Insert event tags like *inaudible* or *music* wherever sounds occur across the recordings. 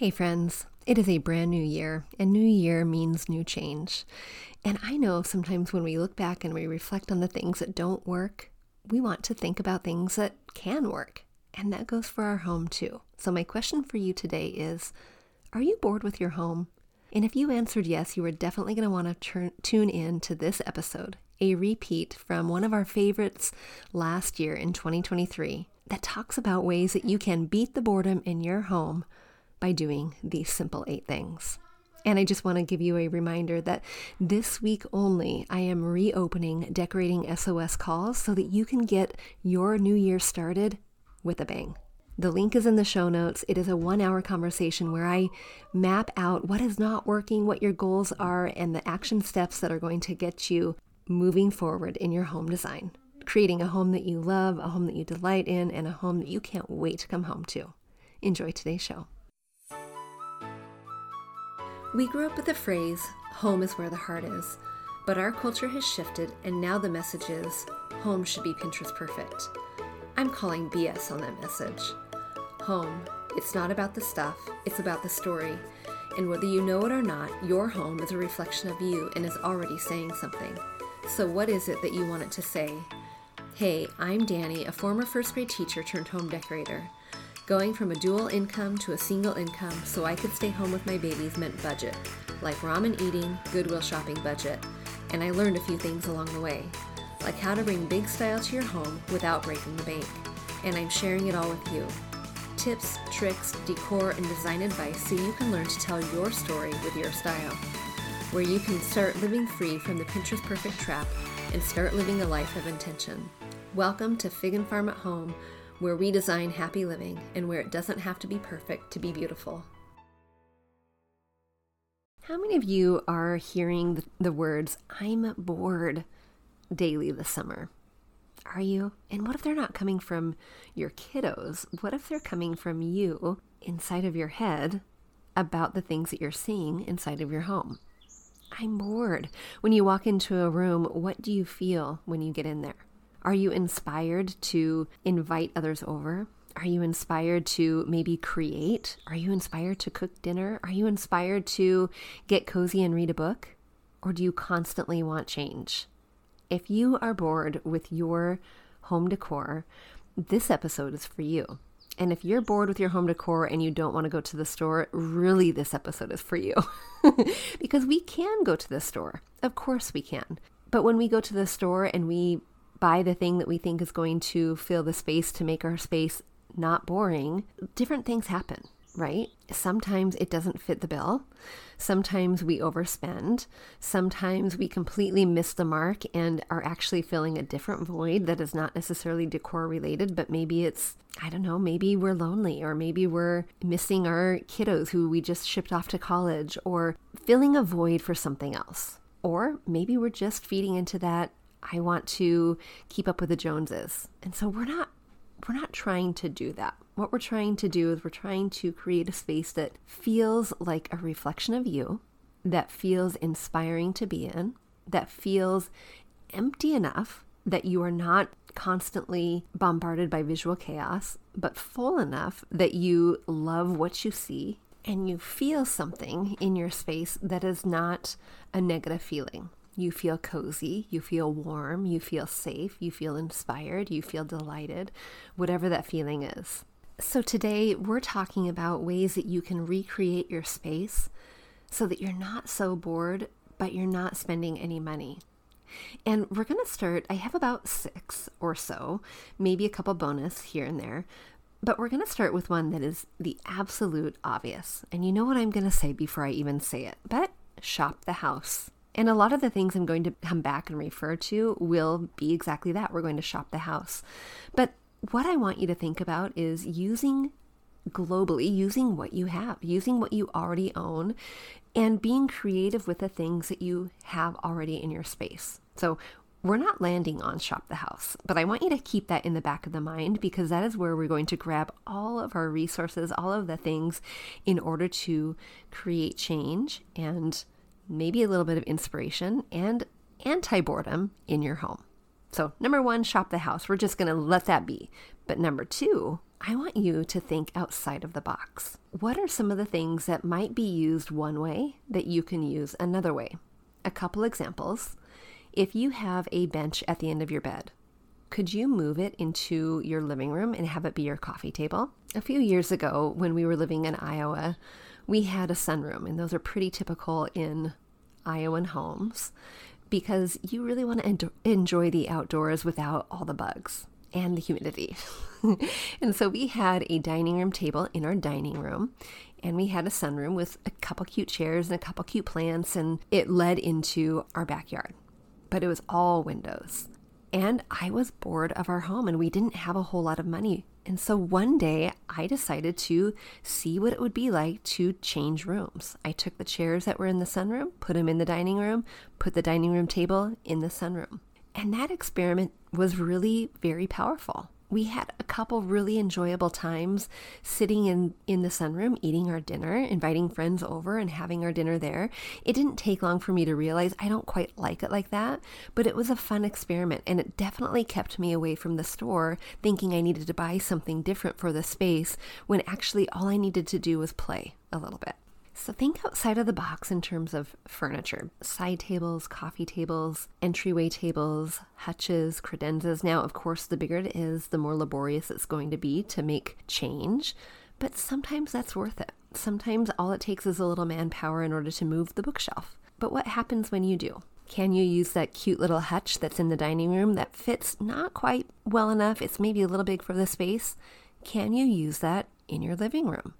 Hey, friends. It is a brand new year, and new year means new change. And I know sometimes when we look back and we reflect on the things that don't work, we want to think about things that can work. And that goes for our home too. So, my question for you today is Are you bored with your home? And if you answered yes, you are definitely going to want to turn, tune in to this episode, a repeat from one of our favorites last year in 2023, that talks about ways that you can beat the boredom in your home by doing these simple eight things. And I just want to give you a reminder that this week only, I am reopening Decorating SOS calls so that you can get your new year started with a bang. The link is in the show notes. It is a one hour conversation where I map out what is not working, what your goals are, and the action steps that are going to get you moving forward in your home design, creating a home that you love, a home that you delight in, and a home that you can't wait to come home to. Enjoy today's show. We grew up with the phrase, home is where the heart is, but our culture has shifted and now the message is, home should be Pinterest perfect. I'm calling BS on that message. Home, it's not about the stuff, it's about the story. And whether you know it or not, your home is a reflection of you and is already saying something. So, what is it that you want it to say? Hey, I'm Dani, a former first grade teacher turned home decorator. Going from a dual income to a single income so I could stay home with my babies meant budget, like ramen eating, Goodwill shopping budget, and I learned a few things along the way, like how to bring big style to your home without breaking the bank. And I'm sharing it all with you. Tips, tricks, decor, and design advice so you can learn to tell your story with your style. Where you can start living free from the Pinterest perfect trap and start living a life of intention. Welcome to Fig and Farm at Home where we design happy living and where it doesn't have to be perfect to be beautiful. How many of you are hearing the, words, I'm bored, daily this summer? Are you? And what if they're not coming from your kiddos? What if they're coming from you inside of your head about the things that you're seeing inside of your home? I'm bored. When you walk into a room, what do you feel when you get in there? Are you inspired to invite others over? Are you inspired to maybe create? Are you inspired to cook dinner? Are you inspired to get cozy and read a book? Or do you constantly want change? If you are bored with your home decor, this episode is for you. And if you're bored with your home decor and you don't want to go to the store, really, this episode is for you. *laughs* because we can go to the store. Of course, we can. But when we go to the store and we buy the thing that we think is going to fill the space to make our space not boring, different things happen, right? Sometimes it doesn't fit the bill. Sometimes we overspend. Sometimes we completely miss the mark and are actually filling a different void that is not necessarily decor related, but maybe it's, I don't know, maybe we're lonely or maybe we're missing our kiddos who we just shipped off to college or filling a void for something else. Or maybe we're just feeding into that I want to keep up with the Joneses. And so we're not we're not trying to do that. What we're trying to do is we're trying to create a space that feels like a reflection of you, that feels inspiring to be in, that feels empty enough that you are not constantly bombarded by visual chaos, but full enough that you love what you see and you feel something in your space that is not a negative feeling. You feel cozy, you feel warm, you feel safe, you feel inspired, you feel delighted, whatever that feeling is. So, today we're talking about ways that you can recreate your space so that you're not so bored, but you're not spending any money. And we're going to start, I have about six or so, maybe a couple bonus here and there, but we're going to start with one that is the absolute obvious. And you know what I'm going to say before I even say it, but shop the house. And a lot of the things I'm going to come back and refer to will be exactly that. We're going to shop the house. But what I want you to think about is using globally, using what you have, using what you already own, and being creative with the things that you have already in your space. So, we're not landing on shop the house, but I want you to keep that in the back of the mind because that is where we're going to grab all of our resources, all of the things in order to create change and maybe a little bit of inspiration and anti boredom in your home. So, number one, shop the house. We're just going to let that be. But number two, I want you to think outside of the box. What are some of the things that might be used one way that you can use another way? A couple examples. If you have a bench at the end of your bed, could you move it into your living room and have it be your coffee table? A few years ago, when we were living in Iowa, we had a sunroom, and those are pretty typical in Iowan homes because you really want to enjoy the outdoors without all the bugs and the humidity. *laughs* and so we had a dining room table in our dining room, and we had a sunroom with a couple cute chairs and a couple cute plants, and it led into our backyard. But it was all windows. And I was bored of our home, and we didn't have a whole lot of money. And so one day I decided to see what it would be like to change rooms. I took the chairs that were in the sunroom, put them in the dining room, put the dining room table in the sunroom. And that experiment was really very powerful we had a couple really enjoyable times sitting in in the sunroom eating our dinner inviting friends over and having our dinner there. It didn't take long for me to realize i don't quite like it like that but it was a fun experiment and it definitely kept me away from the store thinking i needed to buy something different for the space when actually all i needed to do was play a little bit so think outside of the box in terms of furniture side tables, coffee tables, entryway tables, hutches, credenzas. Now, of course, the bigger it is, the more laborious it's going to be to make change, but sometimes that's worth it. Sometimes all it takes is a little manpower in order to move the bookshelf. But what happens when you do? Can you use that cute little hutch that's in the dining room that fits not quite well enough? It's maybe a little big for the space. Can you use that in your living room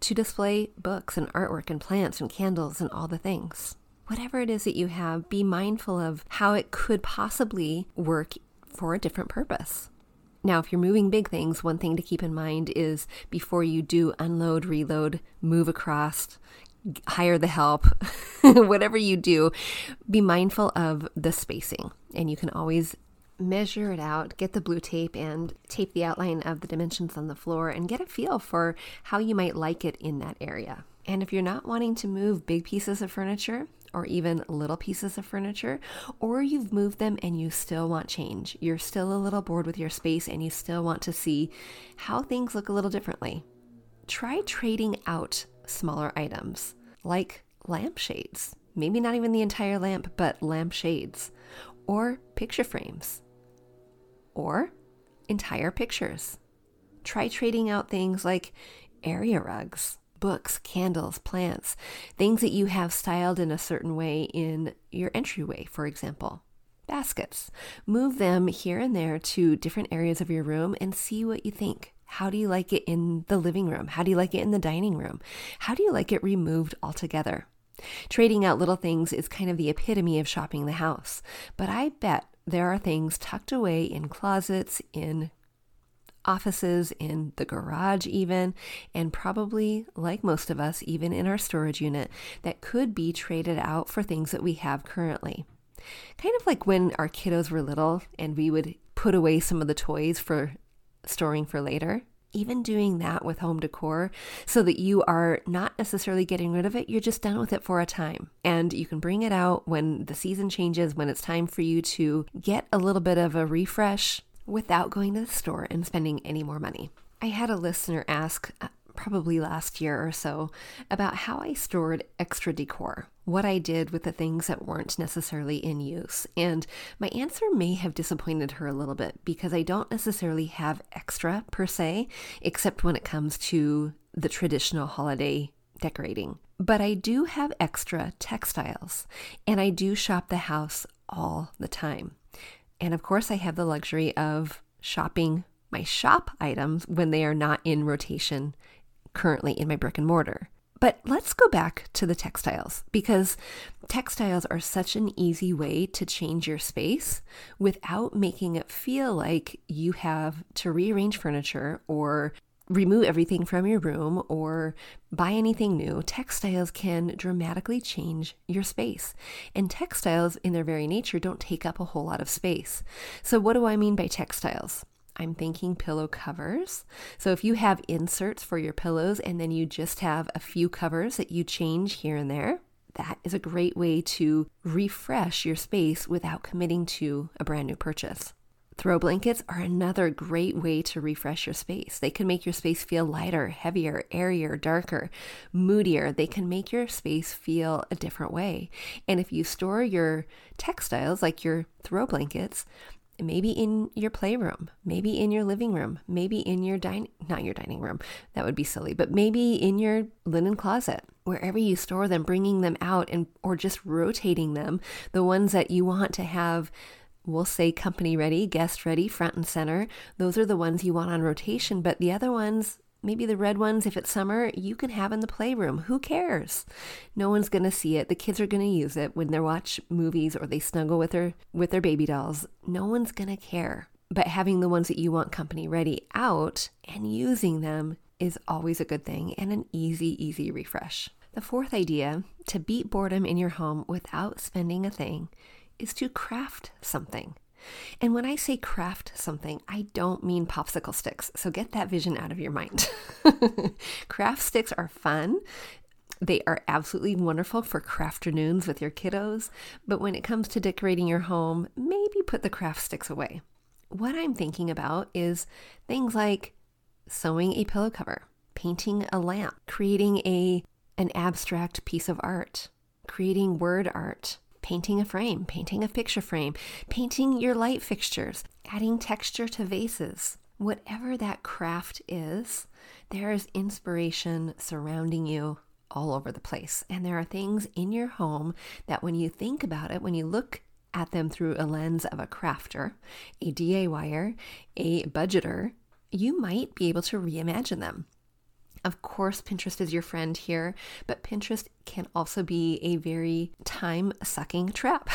to display books and artwork and plants and candles and all the things. Whatever it is that you have, be mindful of how it could possibly work for a different purpose. Now, if you're moving big things, one thing to keep in mind is before you do unload, reload, move across, hire the help, *laughs* whatever you do, be mindful of the spacing. And you can always measure it out, get the blue tape and tape the outline of the dimensions on the floor and get a feel for how you might like it in that area. And if you're not wanting to move big pieces of furniture, or even little pieces of furniture, or you've moved them and you still want change. You're still a little bored with your space and you still want to see how things look a little differently. Try trading out smaller items like lampshades. Maybe not even the entire lamp, but lampshades or picture frames or entire pictures. Try trading out things like area rugs, books, candles, plants, things that you have styled in a certain way in your entryway, for example. Baskets. Move them here and there to different areas of your room and see what you think. How do you like it in the living room? How do you like it in the dining room? How do you like it removed altogether? Trading out little things is kind of the epitome of shopping the house, but I bet there are things tucked away in closets, in offices, in the garage, even, and probably, like most of us, even in our storage unit, that could be traded out for things that we have currently. Kind of like when our kiddos were little and we would put away some of the toys for storing for later even doing that with home decor so that you are not necessarily getting rid of it, you're just done with it for a time. And you can bring it out when the season changes, when it's time for you to get a little bit of a refresh without going to the store and spending any more money. I had a listener ask probably last year or so about how I stored extra decor, what I did with the things that weren't necessarily in use. And my answer may have disappointed her a little bit because I don't necessarily have extra per se, except when it comes to the traditional holiday decorating. But I do have extra textiles, and I do shop the house all the time. And of course, I have the luxury of shopping my shop items when they are not in rotation currently in my brick and mortar. But let's go back to the textiles because textiles are such an easy way to change your space without making it feel like you have to rearrange furniture or remove everything from your room or buy anything new. Textiles can dramatically change your space. And textiles, in their very nature, don't take up a whole lot of space. So, what do I mean by textiles? I'm thinking pillow covers. So if you have inserts for your pillows and then you just have a few covers that you change here and there, that is a great way to refresh your space without committing to a brand new purchase. Throw blankets are another great way to refresh your space. They can make your space feel lighter, heavier, airier, darker, moodier. They can make your space feel a different way. And if you store your textiles, like your throw blankets, maybe in your playroom, maybe in your living room, maybe in your dining, not your dining room, that would be silly, but maybe in your linen closet, wherever you store them, bringing them out and, or just rotating them, the ones that you want to have we'll say company ready, guest ready, front and center. Those are the ones you want on rotation, but the other ones, maybe the red ones, if it's summer, you can have in the playroom. Who cares? No one's going to see it. The kids are going to use it when they watch movies or they snuggle with their with their baby dolls. No one's going to care. But having the ones that you want company ready out and using them is always a good thing and an easy, easy refresh. The fourth idea to beat boredom in your home without spending a thing is to craft something. And when I say craft something, I don't mean popsicle sticks. So get that vision out of your mind. *laughs* craft sticks are fun. They are absolutely wonderful for craft afternoons with your kiddos. But when it comes to decorating your home, maybe put the craft sticks away. What I'm thinking about is things like sewing a pillow cover, painting a lamp, creating a an abstract piece of art, creating word art, painting a frame, painting a picture frame, painting your light fixtures, adding texture to vases. Whatever that craft is, there is inspiration surrounding you all over the place. And there are things in your home that when you think about it, when you look at them through a lens of a crafter, a DIYer, a budgeter, you might be able to reimagine them. Of course, Pinterest is your friend here, but Pinterest can also be a very time sucking trap,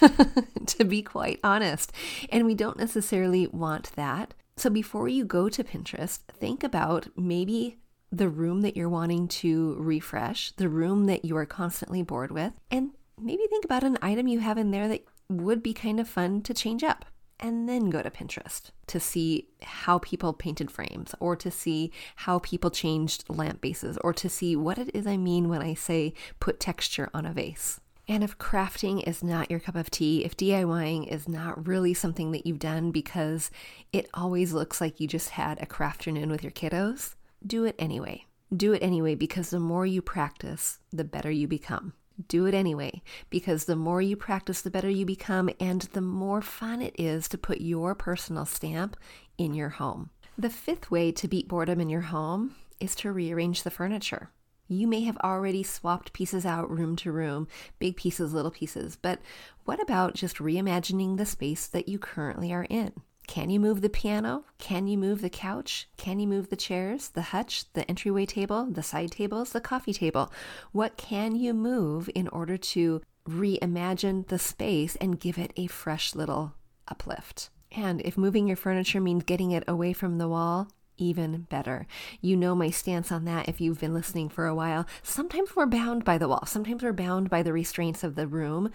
*laughs* to be quite honest. And we don't necessarily want that. So before you go to Pinterest, think about maybe the room that you're wanting to refresh, the room that you are constantly bored with, and maybe think about an item you have in there that would be kind of fun to change up and then go to Pinterest to see how people painted frames or to see how people changed lamp bases or to see what it is I mean when I say put texture on a vase. And if crafting is not your cup of tea, if DIYing is not really something that you've done because it always looks like you just had a craft afternoon with your kiddos, do it anyway. Do it anyway because the more you practice, the better you become do it anyway because the more you practice, the better you become, and the more fun it is to put your personal stamp in your home. The fifth way to beat boredom in your home is to rearrange the furniture. You may have already swapped pieces out room to room, big pieces, little pieces, but what about just reimagining the space that you currently are in? Can you move the piano? Can you move the couch? Can you move the chairs, the hutch, the entryway table, the side tables, the coffee table? What can you move in order to reimagine the space and give it a fresh little uplift? And if moving your furniture means getting it away from the wall, even better. You know my stance on that if you've been listening for a while. Sometimes we're bound by the wall, sometimes we're bound by the restraints of the room.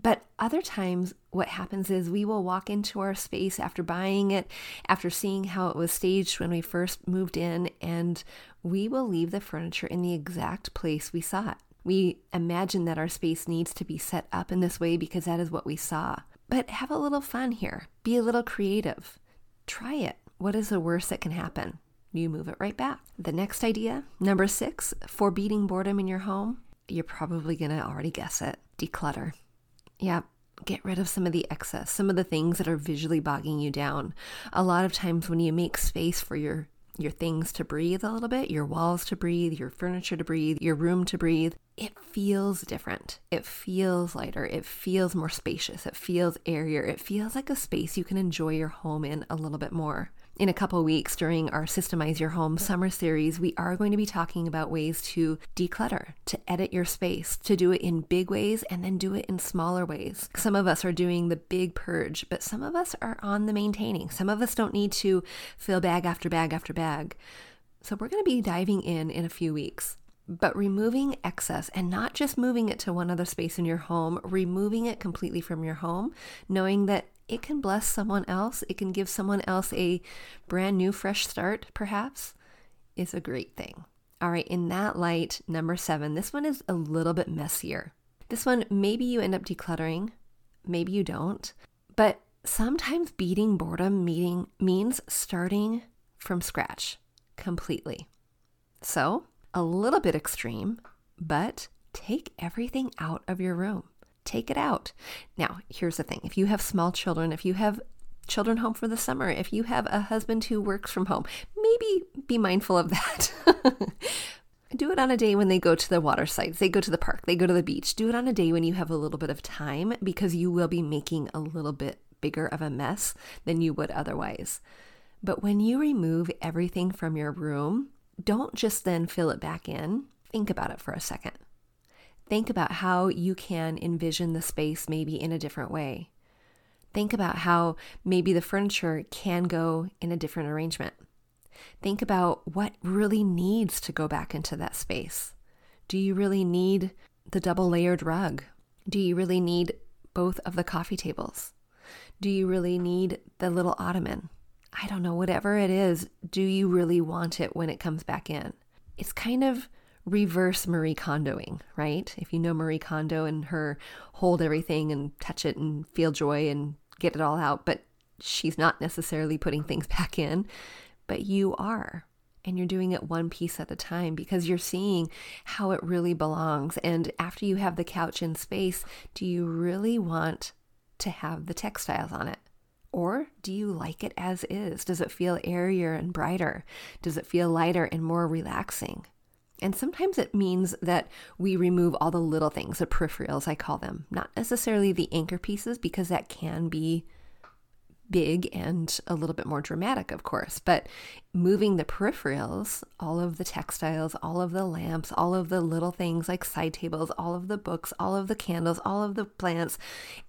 But other times, what happens is we will walk into our space after buying it, after seeing how it was staged when we first moved in, and we will leave the furniture in the exact place we saw it. We imagine that our space needs to be set up in this way because that is what we saw. But have a little fun here, be a little creative. Try it. What is the worst that can happen? You move it right back. The next idea, number six, for beating boredom in your home, you're probably to already guess it declutter. Yeah, get rid of some of the excess, some of the things that are visually bogging you down. A lot of times when you make space for your your things to breathe a little bit, your walls to breathe, your furniture to breathe, your room to breathe, it feels different. It feels lighter. It feels more spacious. It feels airier. It feels like a space you can enjoy your home in a little bit more. In a couple weeks during our Systemize Your Home summer series, we are going to be talking about ways to declutter, to edit your space, to do it in big ways and then do it in smaller ways. Some of us are doing the big purge, but some of us are on the maintaining. Some of us don't need to fill bag after bag after bag. So we're going to be diving in in a few weeks but removing excess and not just moving it to one other space in your home, removing it completely from your home, knowing that it can bless someone else, it can give someone else a brand new, fresh start, perhaps, is a great thing. All right, in that light, number seven, this one is a little bit messier. This one, maybe you end up decluttering, maybe you don't, but sometimes beating boredom meeting means starting from scratch completely. So, a little bit extreme, but take everything out of your room. Take it out. Now, here's the thing if you have small children, if you have children home for the summer, if you have a husband who works from home, maybe be mindful of that. *laughs* Do it on a day when they go to the water sites, they go to the park, they go to the beach. Do it on a day when you have a little bit of time because you will be making a little bit bigger of a mess than you would otherwise. But when you remove everything from your room, don't just then fill it back in. Think about it for a second. Think about how you can envision the space maybe in a different way. Think about how maybe the furniture can go in a different arrangement. Think about what really needs to go back into that space. Do you really need the double layered rug? Do you really need both of the coffee tables? Do you really need the little ottoman? I don't know, whatever it is, do you really want it when it comes back in? It's kind of reverse Marie Kondoing, right? If you know Marie Kondo and her hold everything and touch it and feel joy and get it all out, but she's not necessarily putting things *laughs* back in, but you are. And you're doing it one piece at a time because you're seeing how it really belongs. And after you have the couch in space, do you really want to have the textiles on it? Or do you like it as is? Does it feel airier and brighter? Does it feel lighter and more relaxing? And sometimes it means that we remove all the little things, the peripherals, I call them, not necessarily the anchor pieces, because that can be big and a little bit more dramatic, of course, but moving the peripherals, all of the textiles, all of the lamps, all of the little things like side tables, all of the books, all of the candles, all of the plants,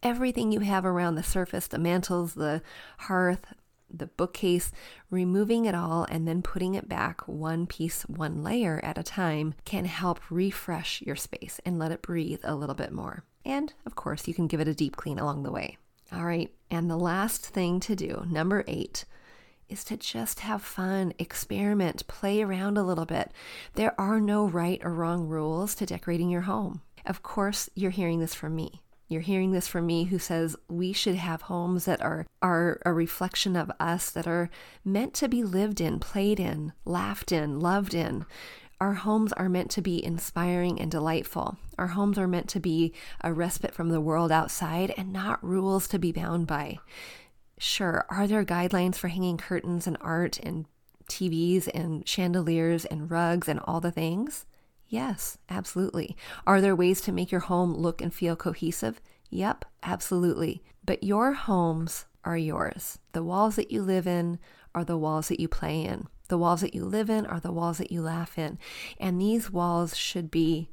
everything you have around the surface, the mantles, the hearth, the bookcase, removing it all and then putting it back one piece, one layer at a time can help refresh your space and let it breathe a little bit more. And of course, you can give it a deep clean along the way. All right. And the last thing to do, number eight, is to just have fun, experiment, play around a little bit. There are no right or wrong rules to decorating your home. Of course, you're hearing this from me. You're hearing this from me who says we should have homes that are, are a reflection of us, that are meant to be lived in, played in, laughed in, loved in. Our homes are meant to be inspiring and delightful. Our homes are meant to be a respite from the world outside and not rules to be bound by. Sure, are there guidelines for hanging curtains and art and TVs and chandeliers and rugs and all the things? Yes, absolutely. Are there ways to make your home look and feel cohesive? Yep, absolutely. But your homes are yours. The walls that you live in are the walls that you play in. The walls that you live in are the walls that you laugh in. And these walls should be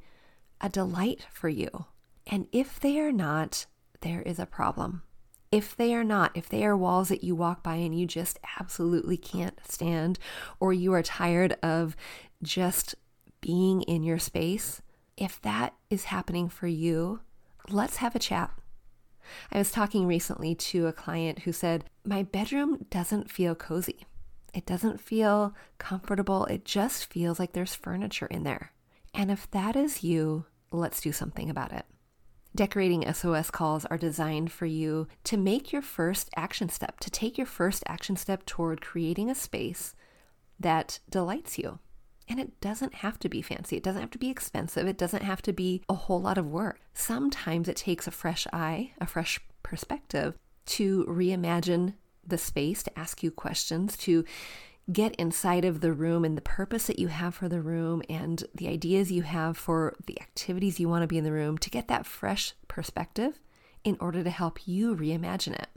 a delight for you. And if they are not, there is a problem. If they are not, if they are walls that you walk by and you just absolutely can't stand, or you are tired of just being in your space, if that is happening for you, let's have a chat. I was talking recently to a client who said, My bedroom doesn't feel cozy. It doesn't feel comfortable. It just feels like there's furniture in there. And if that is you, let's do something about it. Decorating SOS calls are designed for you to make your first action step, to take your first action step toward creating a space that delights you. And it doesn't have to be fancy. It doesn't have to be expensive. It doesn't have to be a whole lot of work. Sometimes it takes a fresh eye, a fresh perspective to reimagine the space to ask you questions, to get inside of the room and the purpose that you have for the room and the ideas you have for the activities you want to be in the room, to get that fresh perspective in order to help you reimagine it.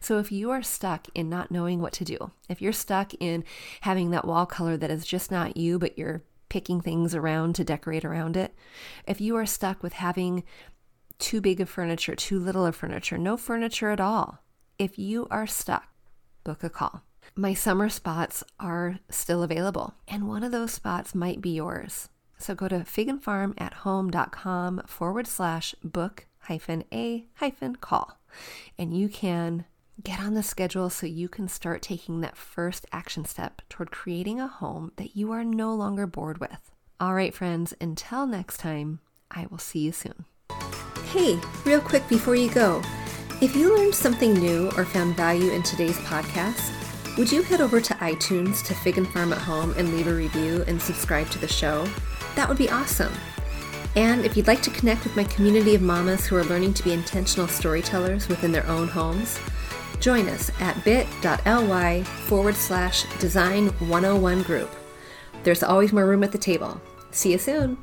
So, if you are stuck in not knowing what to do, if you're stuck in having that wall color that is just not you, but you're picking things around to decorate around it, if you are stuck with having too big of furniture, too little of furniture, no furniture at all, if you are stuck, book a call. My summer spots are still available, and one of those spots might be yours. So go to figandfarmathome.com forward slash book hyphen a hyphen call, and you can Get on the schedule so you can start taking that first action step toward creating a home that you are no longer bored with. All right, friends, until next time, I will see you soon. Hey, real quick before you go, if you learned something new or found value in today's podcast, would you head over to iTunes to Fig and Farm at Home and leave a review and subscribe to the show? That would be awesome. And if you'd like to connect with my community of mamas who are learning to be intentional storytellers within their own homes, join us at bit.ly forward slash design 101 group. There's always more room at the table. See you soon.